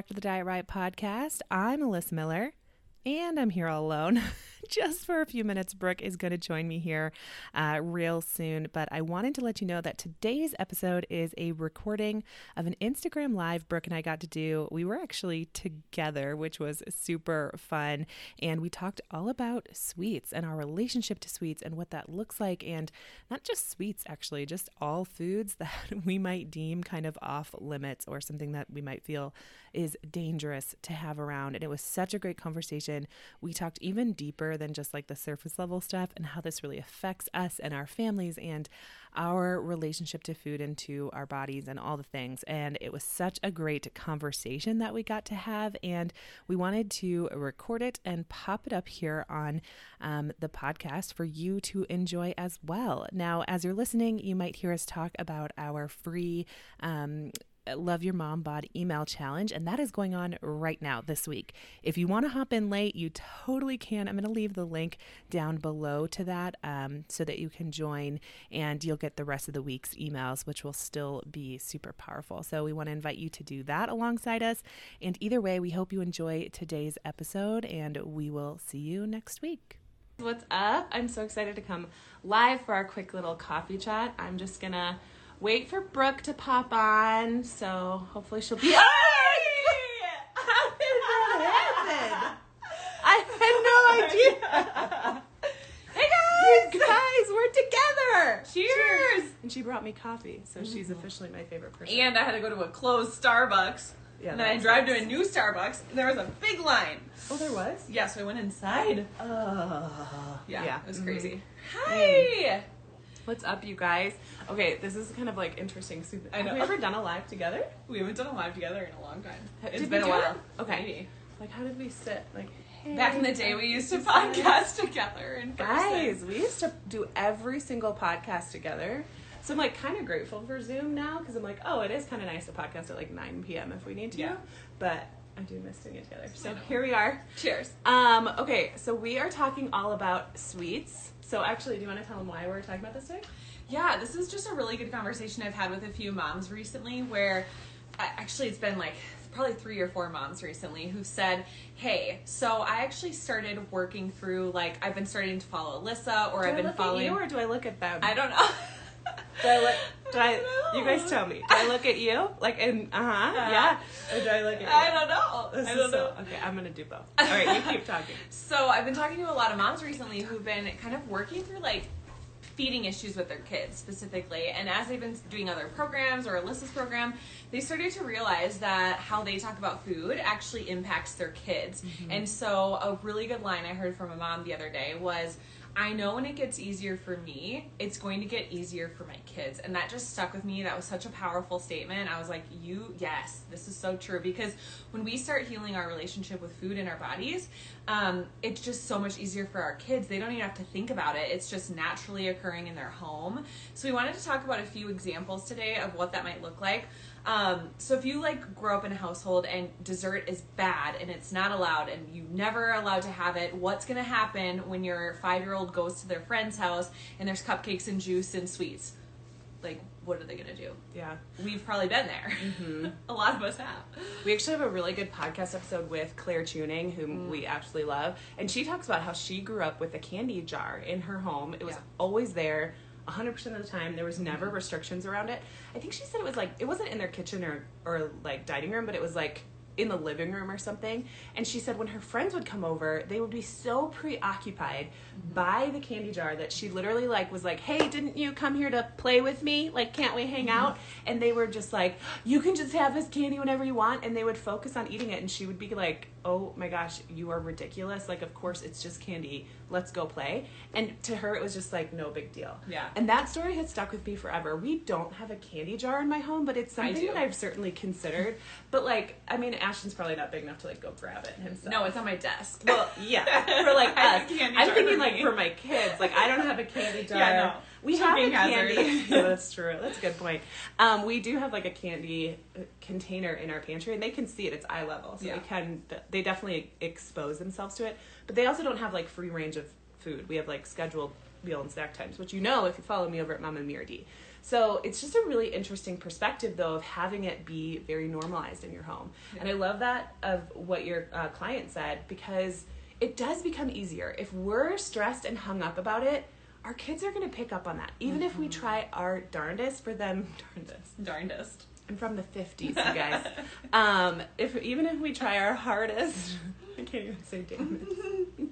back to the Diet Riot podcast. I'm Alyssa Miller, and I'm here all alone. just for a few minutes. Brooke is going to join me here uh, real soon, but I wanted to let you know that today's episode is a recording of an Instagram Live Brooke and I got to do. We were actually together, which was super fun, and we talked all about sweets and our relationship to sweets and what that looks like, and not just sweets, actually, just all foods that we might deem kind of off limits or something that we might feel is dangerous to have around. And it was such a great conversation. We talked even deeper than just like the surface level stuff and how this really affects us and our families and our relationship to food and to our bodies and all the things. And it was such a great conversation that we got to have. And we wanted to record it and pop it up here on um, the podcast for you to enjoy as well. Now, as you're listening, you might hear us talk about our free um, Love Your Mom Bod email challenge, and that is going on right now this week. If you want to hop in late, you totally can. I'm going to leave the link down below to that um, so that you can join and you'll get the rest of the week's emails, which will still be super powerful. So we want to invite you to do that alongside us. And either way, we hope you enjoy today's episode, and we will see you next week. What's up? I'm so excited to come live for our quick little coffee chat. I'm just going to wait for Brooke to pop on. So hopefully she'll be. How did that happen? I had no idea. hey guys! You guys, we're together. Cheers. Cheers. And she brought me coffee, so mm-hmm. she's officially my favorite person. And I had to go to a closed Starbucks. Yeah, and then I drive nice. to a new Starbucks. And there was a big line. Oh, there was. Yeah, so I went inside. Uh, yeah, yeah, it was crazy. Hi. What's up, you guys? Okay, this is kind of like interesting. I know. Have we ever done a live together? We haven't done a live together in a long time. It's did been a while. It? Okay. Maybe. Like, how did we sit? Like, hey, back in the day, we used to podcast together in person. Guys, we used to do every single podcast together. So I'm like kind of grateful for Zoom now because I'm like, oh, it is kind of nice to podcast at like 9 p.m. if we need to. Yeah. But I do miss doing it together. So here we are. Cheers. Um, okay, so we are talking all about sweets. So actually, do you want to tell them why we're talking about this today? Yeah, this is just a really good conversation I've had with a few moms recently where actually it's been like probably three or four moms recently who said, Hey, so I actually started working through like I've been starting to follow Alyssa or do I've I been following you or do I look at them? I don't know. do I look do I, I you guys tell me. Do I look at you? Like in uh-huh, uh-huh. yeah. Or do I look at you? I don't know. This I don't so, know. Okay, I'm gonna do both. All right, you keep talking. so I've been talking to a lot of moms recently who've been kind of working through like feeding issues with their kids specifically. And as they've been doing other programs or Alyssa's program, they started to realize that how they talk about food actually impacts their kids. Mm-hmm. And so, a really good line I heard from a mom the other day was, I know when it gets easier for me, it's going to get easier for my kids. And that just stuck with me. That was such a powerful statement. I was like, you, yes, this is so true. Because when we start healing our relationship with food in our bodies, um, it's just so much easier for our kids. They don't even have to think about it, it's just naturally occurring in their home. So we wanted to talk about a few examples today of what that might look like. Um, so if you like grow up in a household and dessert is bad and it's not allowed and you never allowed to have it, what's gonna happen when your five year old goes to their friend's house and there's cupcakes and juice and sweets? Like, what are they gonna do? Yeah, we've probably been there. Mm-hmm. a lot of us have. We actually have a really good podcast episode with Claire Tuning, whom mm. we absolutely love, and she talks about how she grew up with a candy jar in her home. It was yeah. always there 100% of the time. There was never mm-hmm. restrictions around it. I think she said it was like, it wasn't in their kitchen or, or like dining room, but it was like in the living room or something. And she said when her friends would come over, they would be so preoccupied mm-hmm. by the candy jar that she literally like was like, "Hey, didn't you come here to play with me? Like, can't we hang mm-hmm. out?" And they were just like, "You can just have this candy whenever you want." And they would focus on eating it and she would be like, "Oh my gosh, you are ridiculous. Like, of course it's just candy. Let's go play." And to her it was just like no big deal. Yeah. And that story has stuck with me forever. We don't have a candy jar in my home, but it's something that I've certainly considered. But like, I mean, Ashton's probably not big enough to like go grab it himself. No, it's on my desk. Well, yeah, for like us. I'm thinking like for my kids. Like I don't have a candy jar. Yeah, no. We have a candy. yeah, that's true. That's a good point. Um, we do have like a candy uh, container in our pantry, and they can see it. It's eye level, so yeah. they can. They definitely expose themselves to it. But they also don't have like free range of food. We have like scheduled meal and snack times, which you know if you follow me over at Mama Mira D. So it's just a really interesting perspective, though, of having it be very normalized in your home. Yeah. And I love that of what your uh, client said because it does become easier. If we're stressed and hung up about it, our kids are going to pick up on that. Even if we try our darndest for them, darndest. Darndest. I'm from the 50s, you guys. um, if even if we try our hardest, I can't even say damn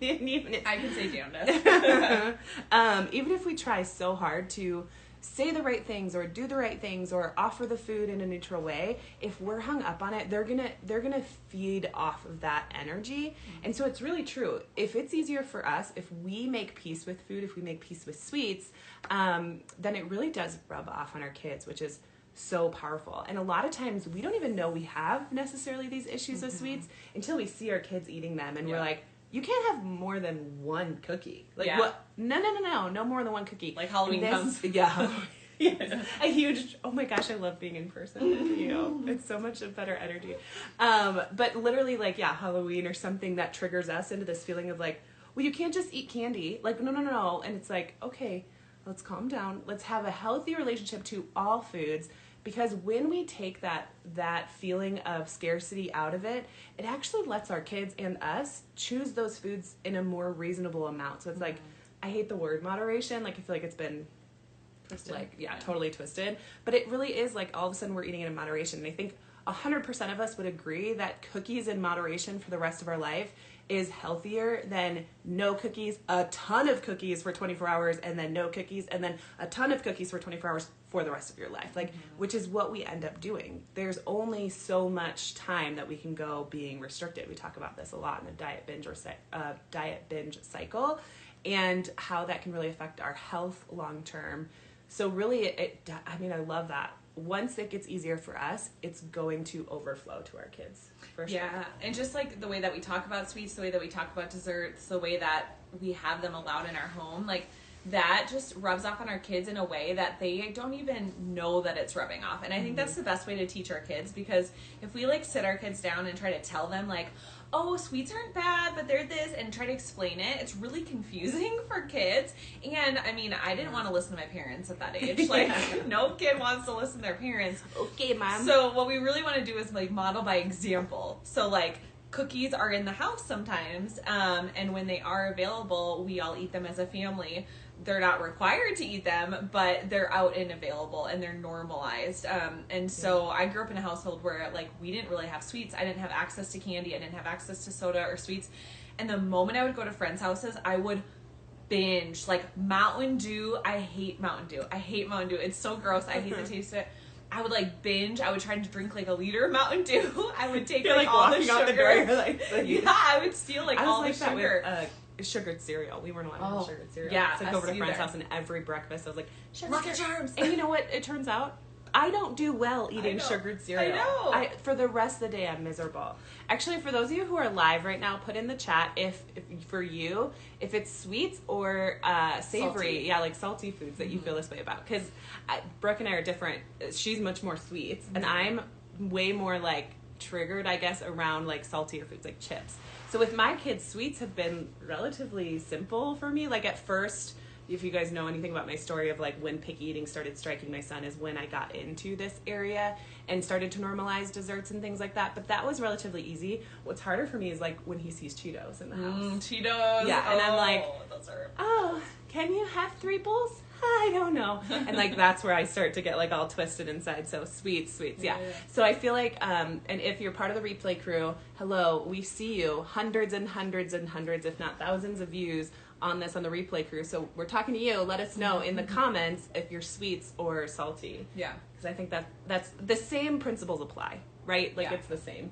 it. even if, I can say damnedest. um, even if we try so hard to say the right things or do the right things or offer the food in a neutral way if we're hung up on it they're gonna they're gonna feed off of that energy. And so it's really true. If it's easier for us if we make peace with food if we make peace with sweets um, then it really does rub off on our kids which is so powerful. And a lot of times we don't even know we have necessarily these issues with sweets until we see our kids eating them and we're like you can't have more than one cookie. Like Yeah. what? No no no no. No more than one cookie. Like Halloween And comes. yeah. Yes. a huge oh my gosh i love being in person with you. It's so much a better energy. Um but literally like yeah halloween or something that triggers us into this feeling of like well you can't just eat candy. Like no no no no. And it's like okay let's calm down. Let's have a healthy relationship to all foods because when we take that that feeling of scarcity out of it it actually lets our kids and us choose those foods in a more reasonable amount. So it's like mm-hmm. i hate the word moderation. Like i feel like it's been Twisted. like yeah, totally twisted. But it really is like all of a sudden we're eating it in moderation. And i think 100% of us would agree that cookies in moderation for the rest of our life is healthier than no cookies a ton of cookies for 24 hours and then no cookies and then a ton of cookies for 24 hours for the rest of your life like which is what we end up doing there's only so much time that we can go being restricted we talk about this a lot in the diet binge or uh, diet binge cycle and how that can really affect our health long term so really, it, it. I mean, I love that. Once it gets easier for us, it's going to overflow to our kids. For sure. Yeah, and just like the way that we talk about sweets, the way that we talk about desserts, the way that we have them allowed in our home, like that just rubs off on our kids in a way that they don't even know that it's rubbing off. And I think that's the best way to teach our kids because if we like sit our kids down and try to tell them like, "Oh, sweets aren't bad, but they're this," and try to explain it, it's really confusing for kids. And I mean, I didn't want to listen to my parents at that age. Like, Yeah. no kid wants to listen to their parents. Okay, mom. So what we really want to do is like model by example. So like cookies are in the house sometimes, um, and when they are available, we all eat them as a family. They're not required to eat them, but they're out and available, and they're normalized. Um, and so I grew up in a household where like we didn't really have sweets. I didn't have access to candy. I didn't have access to soda or sweets. And the moment I would go to friends' houses, I would binge like Mountain Dew. I hate Mountain Dew. I hate Mountain Dew. It's so gross. I hate the taste of it. I would like binge. I would try to drink like a liter of Mountain Dew. I would take like, like all the sugar. out the door. Like, yeah, I would steal like all like the sugar. with uh, sugared cereal. We weren't allowed to Oh, have sugared cereal. yeah, so I'd go over to a friend's house and every breakfast I was like, sugar Lucky cereal. Charms. And you know what? It turns out I don't do well eating sugared cereal. I know. I, for the rest of the day, I'm miserable. Actually, for those of you who are live right now, put in the chat if, if for you if it's sweets or uh, savory, Salty. Mm-hmm. yeah, like salty foods that you feel this way about. Because Brooke and I are different. She's much more sweets, and Mm-hmm. I'm way more like triggered, I guess, around like saltier foods like chips. So with my kids, sweets have been relatively simple for me. Like at first, if you guys know anything about my story of like when picky eating started striking my son is when I got into this area and started to normalize desserts and things like that. But that was relatively easy. What's harder for me is like when he sees Cheetos in the house. Mm, Cheetos. Yeah, and I'm Oh, like- those are. Oh, can you have three bowls? I don't know. And like that's where I start to get like all twisted inside. So sweets, sweets, yeah. Yeah. So I feel like, um, and if you're part of the replay crew, hello, we see you. Hundreds and hundreds and hundreds, if not thousands, of views on this on the replay crew. So we're talking to you. Let us know in the comments if you're sweets or salty, Yeah. because I think that that's the same principles apply, right? Like Yeah. it's the same.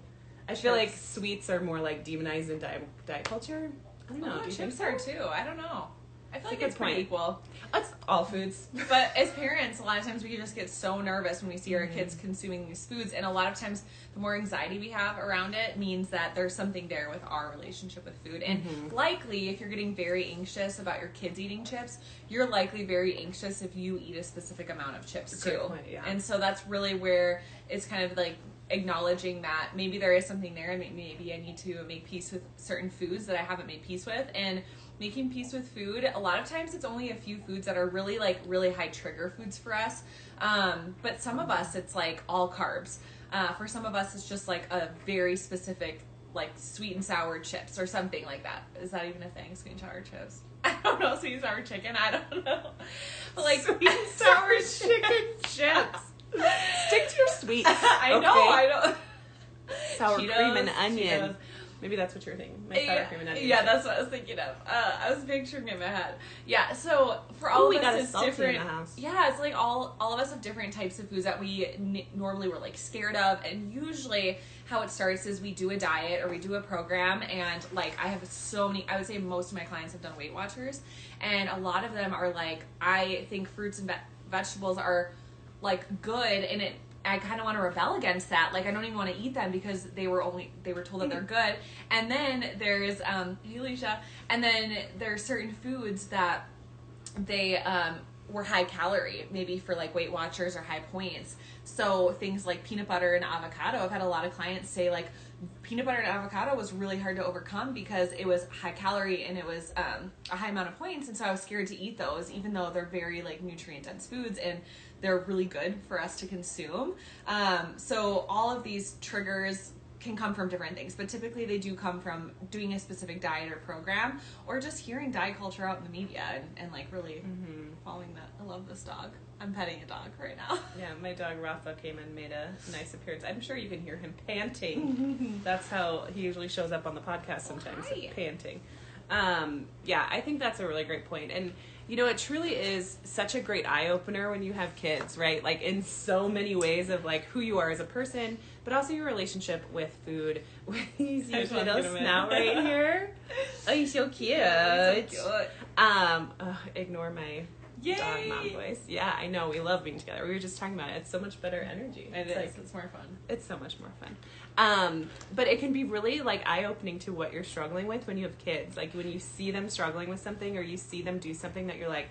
I feel like sweets are more like demonized in diet, diet culture. I don't know. Oh, Do chips so? are too. I don't know. I feel a like good it's pretty equal. That's all foods. But as parents, a lot of times we just get so nervous when we see our Mm-hmm. kids consuming these foods, and a lot of times the more anxiety we have around it means that there's something there with our relationship with food. And Mm-hmm. likely, if you're getting very anxious about your kids eating chips, you're likely very anxious if you eat a specific amount of chips Great too. point, yeah. And so that's really where it's kind of like acknowledging that maybe there is something there and maybe I need to make peace with certain foods that I haven't made peace with and making peace with food. A lot of times it's only a few foods that are really like really high trigger foods for us. Um, but some of us it's like all carbs. Uh, for some of us it's just like a very specific like sweet and sour chips or something like that. Is that even a thing? Sweet and sour chips. I don't know. Sweet and sour chicken. I don't know. But like Sweet and sour chicken chips. Stick to your sweet. I know. okay? I know. Sour Cheetos, cream and onion. Cheetos. Maybe that's what you're thinking. My sour Yeah, cream and yeah, that's what I was thinking of. Uh, I was picturing it in my head. Yeah, so for all Ooh, of we us, it's in different. the house. Yeah, it's like all all of us have different types of foods that we n- normally were like scared of, and usually how it starts is we do a diet or we do a program, and like I have so many. I would say most of my clients have done Weight Watchers, and a lot of them are like, I think fruits and ve- vegetables are like good, and it. I kind of want to rebel against that. Like I don't even want to eat them because they were only they were told that they're good. And then there's um hey Alicia, and then there are certain foods that they um, were high calorie, maybe for like Weight Watchers or high points. So things like peanut butter and avocado. I've had a lot of clients say like peanut butter and avocado was really hard to overcome because it was high calorie and it was um, a high amount of points, and so I was scared to eat those, even though they're very like nutrient dense foods and they're really good for us to consume. Um, so all of these triggers can come from different things, but typically they do come from doing a specific diet or program or just hearing diet culture out in the media and, and like really Mm-hmm. following that. I love this dog. I'm petting a dog right now. Yeah, my dog Rafa came and made a nice appearance. I'm sure you can hear him panting. that's how he usually shows up on the podcast sometimes, Hi. panting. Um, yeah, I think that's a really great point. And, you know, it truly is such a great eye opener when you have kids, right? Like, in so many ways of like who you are as a person, but also your relationship with food. He's I just usually wanna little get him in. snout right here. Oh, he's so cute. So cute. Um, ugh, ignore my Yay! dog mom voice. Yeah, I know. We love being together. We were just talking about it. It's so much better energy. It it's is. like it's more fun. it's so much more fun. Um, but it can be really like eye opening to what you're struggling with when you have kids. Like when you see them struggling with something or you see them do something that you're like,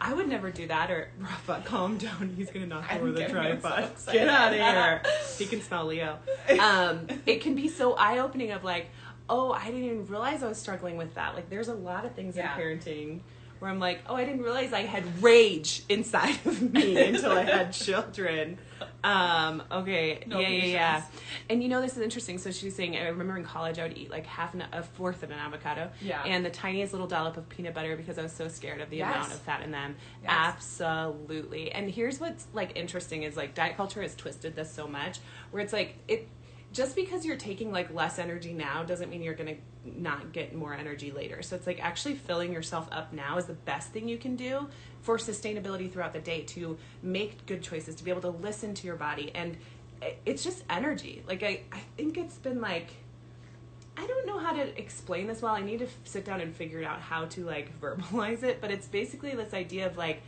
I would never do that or Rafa, calm down, he's gonna knock over the getting so tripod. Get out of here. he can smell Leo. Um, it can be so eye opening of like, oh, I didn't even realize I was struggling with that. Like there's a lot of things Yeah. in parenting where I'm like, oh, I didn't realize I had rage inside of me until I had children. Um, okay, No yeah, yeah, yeah. And you know, this is interesting. So she's saying, I remember in college I would eat like half an, a fourth of an avocado, Yeah. and the tiniest little dollop of peanut butter because I was so scared of the Yes. amount of fat in them. Yes. Absolutely. And here's what's like interesting is like diet culture has twisted this so much where it's like it just because you're taking like less energy now doesn't mean you're gonna not get more energy later. So it's like actually filling yourself up now is the best thing you can do for sustainability throughout the day to make good choices, to be able to listen to your body. And it's just energy. Like I, I think it's been like I don't know how to explain this well. I need to sit down and figure out how to like verbalize it, but it's basically this idea of like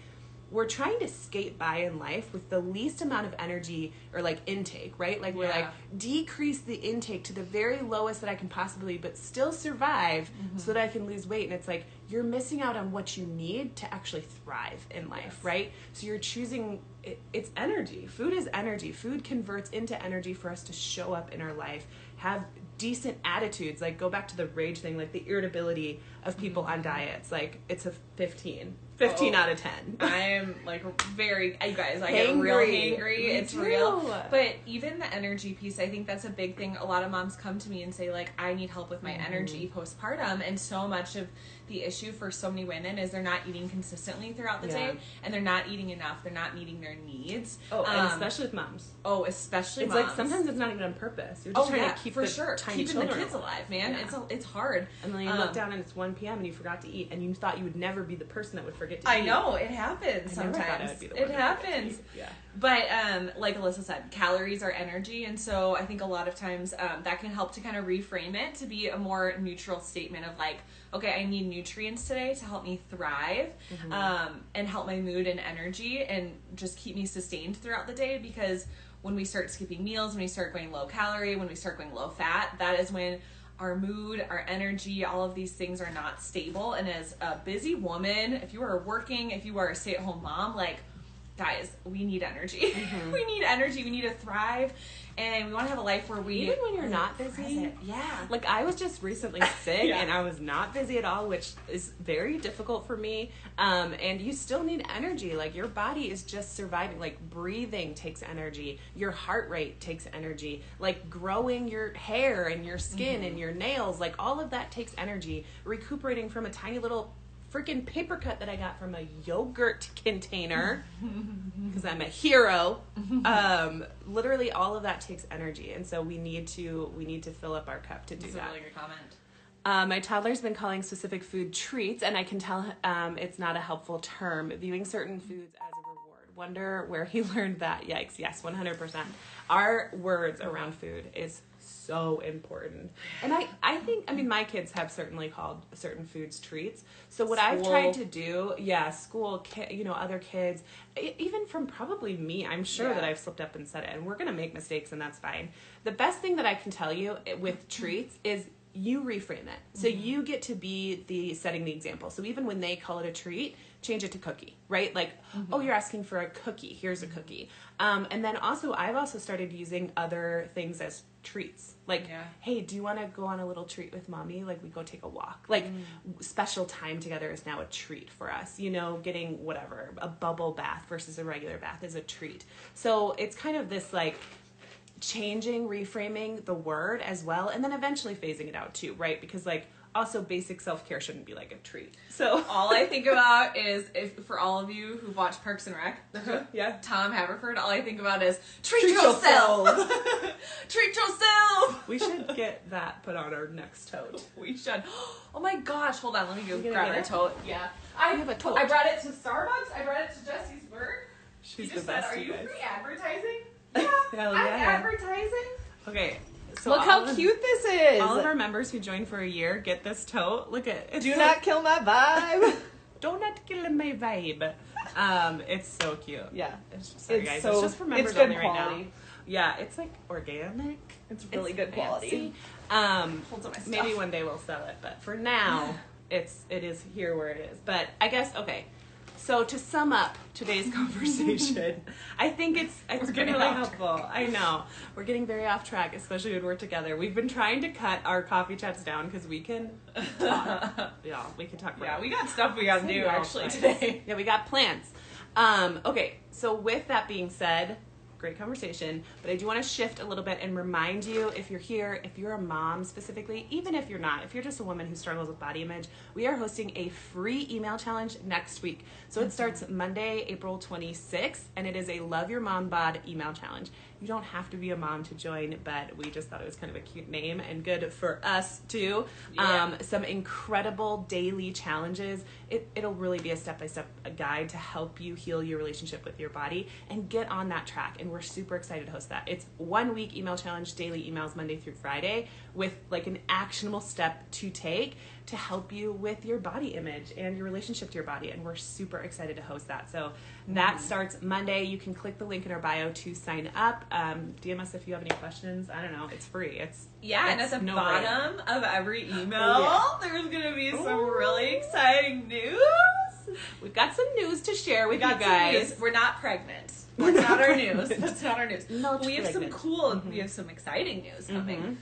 we're trying to skate by in life with the least amount of energy or like intake, right? Like we're like decrease the intake to the very lowest that I can possibly but still survive mm-hmm. so that I can lose weight and it's like you're missing out on what you need to actually thrive in life, Yes. right? So you're choosing it, it's energy. Food is energy. Food converts into energy for us to show up in our life, have decent attitudes. Like go back to the rage thing, like the irritability of people mm-hmm. on diets. Like it's a 15. 15 Oh. out of 10. I'm like very, you guys, I get real Hangry. hangry. Me It's too. real. But even the energy piece, I think that's a big thing. A lot of moms come to me and say, like, I need help with my Mm-hmm. energy postpartum. And so much of the issue for so many women is they're not eating consistently throughout the Yeah. day and they're not eating enough. They're not meeting their needs. Oh, and Um, especially with moms. oh, especially It's moms. like sometimes it's not even on purpose. You're just Oh trying yeah, to keep for the sure. tiny Keeping the kids alive, man. Yeah. It's a, it's hard. And then you Um, look down and it's 1 p.m. and you forgot to eat, and you thought you would never be the person that would forget to I eat. know it happens I sometimes. thought I would be the one it happens. Yeah. But um, like Alyssa said, calories are energy, and so I think a lot of times um, that can help to kind of reframe it to be a more neutral statement of like, okay, I need nutrients today to help me thrive, Mm-hmm. um, and help my mood and energy, and just keep me sustained throughout the day. Because when we start skipping meals, when we start going low calorie, when we start going low fat, that is when our mood, our energy, all of these things are not stable. And as a busy woman, if you are working, if you are a stay at home mom, like guys, we need energy. Mm-hmm. we need energy. We need to thrive, and we want to have a life where we Even when you're not busy? present. Yeah. Like I was just recently sick Yeah. and I was not busy at all, which is very difficult for me. Um, and you still need energy. Like your body is just surviving. Like breathing takes energy. Your heart rate takes energy. Like growing your hair and your skin and your nails, like all of that takes energy. Recuperating from a tiny little freaking paper cut that I got from a yogurt container because I'm a hero. Um, literally, all of that takes energy, and so we need to we need to fill up our cup to do That's that. really good comment. Um, my toddler's been calling specific food treats, and I can tell um, it's not a helpful term. Viewing certain foods as a reward. Wonder where he learned that. Yikes! Yes, one hundred percent. Our words around food is so important, and I I think I mean my kids have certainly called certain foods treats. So what I've tried to do, yeah, school, ki- you know, other kids, even from probably me, I'm sure that I've slipped up and said it, and we're gonna make mistakes, and that's fine. The best thing that I can tell you eh, with treats is you reframe it. So you get to be the setting the example. So even when they call it a treat, change it to cookie, right? Like, oh, mm-hmm. you're asking for a cookie. Here's a mm-hmm. cookie. Um, and then also, I've also started using other things as treats. Like, Yeah. hey, do you want to go on a little treat with mommy? Like, we go take a walk. Like, mm. special time together is now a treat for us. You know, getting whatever, a bubble bath versus a regular bath is a treat. So it's kind of this like, changing, reframing the word as well, and then eventually phasing it out too, right? Because like also basic self care shouldn't be like a treat. So All I think about is if for all of you who've watched Parks and Rec, yeah. Tom Haverford, all I think about is treat, Treat yourself. treat yourself. We should get that put on our next tote. We should. Oh my gosh! Hold on, let me go grab our tote. Yeah, I have a tote. I brought it to Starbucks. I brought it to Jesse's work. She's he just the best, said, "Are you guys. free advertising?" Yeah, Hell I'm advertising. Okay. So Look how of- cute this is. All of our members who join for a year get this tote. Look at it. Do so- not kill my vibe. do not kill my vibe. Um, it's so cute. yeah, It's, sorry It's guys, so- it's just for members it's only right now. Yeah, it's like organic. it's really good quality. Um, Holds up my stuff. maybe one day we'll sell it, but for now, it's it is here where it is. But I guess okay. So to sum up today's conversation, I think it's it's been getting really helpful. I know we're getting very off track, especially when we're together. We've been trying to cut our coffee chats down because we can talk. yeah, we can talk. Yeah, we got stuff we gotta do actually today. Yeah, we got plans. Um, okay, so with that being said, great conversation, but I do want to shift a little bit and remind you if you're here, if you're a mom specifically, even if you're not, if you're just a woman who struggles with body image, we are hosting a free email challenge next week. So it mm-hmm. starts Monday, April 26th, and it is a Love Your Mom Bod email challenge. You don't have to be a mom to join, but we just thought it was kind of a cute name and good for us too. Yeah. Um, some incredible daily challenges. It, it'll really be a step by step guide to help you heal your relationship with your body and get on that track. And we're super excited to host that. It's one week email challenge, daily emails Monday through Friday, with like an actionable step to take to help you with your body image and your relationship to your body. And we're super excited to host that. So that starts Monday. You can click the link in our bio to sign up. Um, DM us if you have any questions. I don't know. It's free. It's Yeah, and at the no bottom of every email, Oh, there's gonna be some Ooh. really exciting news. We've got some news to share with We got you guys. We're not pregnant. That's not not our news. That's not our news. Not we have some pregnant. cool. Mhm. We have some exciting news coming. Mhm.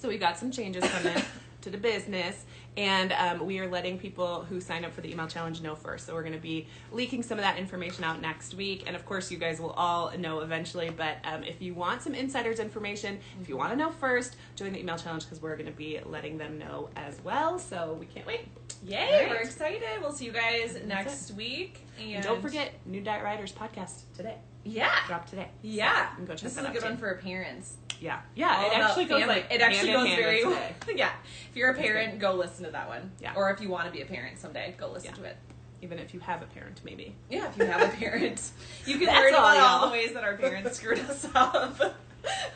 So we got some changes coming to the business, and um, we are letting people who sign up for the email challenge know first. So we're going to be leaking some of that information out next week, and of course, you guys will all know eventually. But um, if you want some insiders information, if you want to know first, join the email challenge because we're going to be letting them know as well. So we can't wait. Yay! Alright. We're excited. We'll see you guys next week. And, And don't forget, New Diet Riots podcast today. Yeah. Drop today. Yeah. you can go check this is a good too. one for parents. Yeah, yeah. All it actually goes family. like it actually goes very well. yeah. If you're a parent, go listen to that one. Yeah. Or if you want to be a parent someday, go listen Yeah. to it. Even if you have a parent, maybe. Yeah, if you have a parent, you can learn all, about all, y'all. the ways that our parents screwed us up.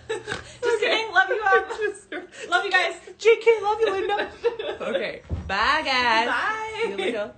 Just kidding. Love you, Em. Love you guys. JK, love you, Linda. okay. Bye, guys. Bye. See you later.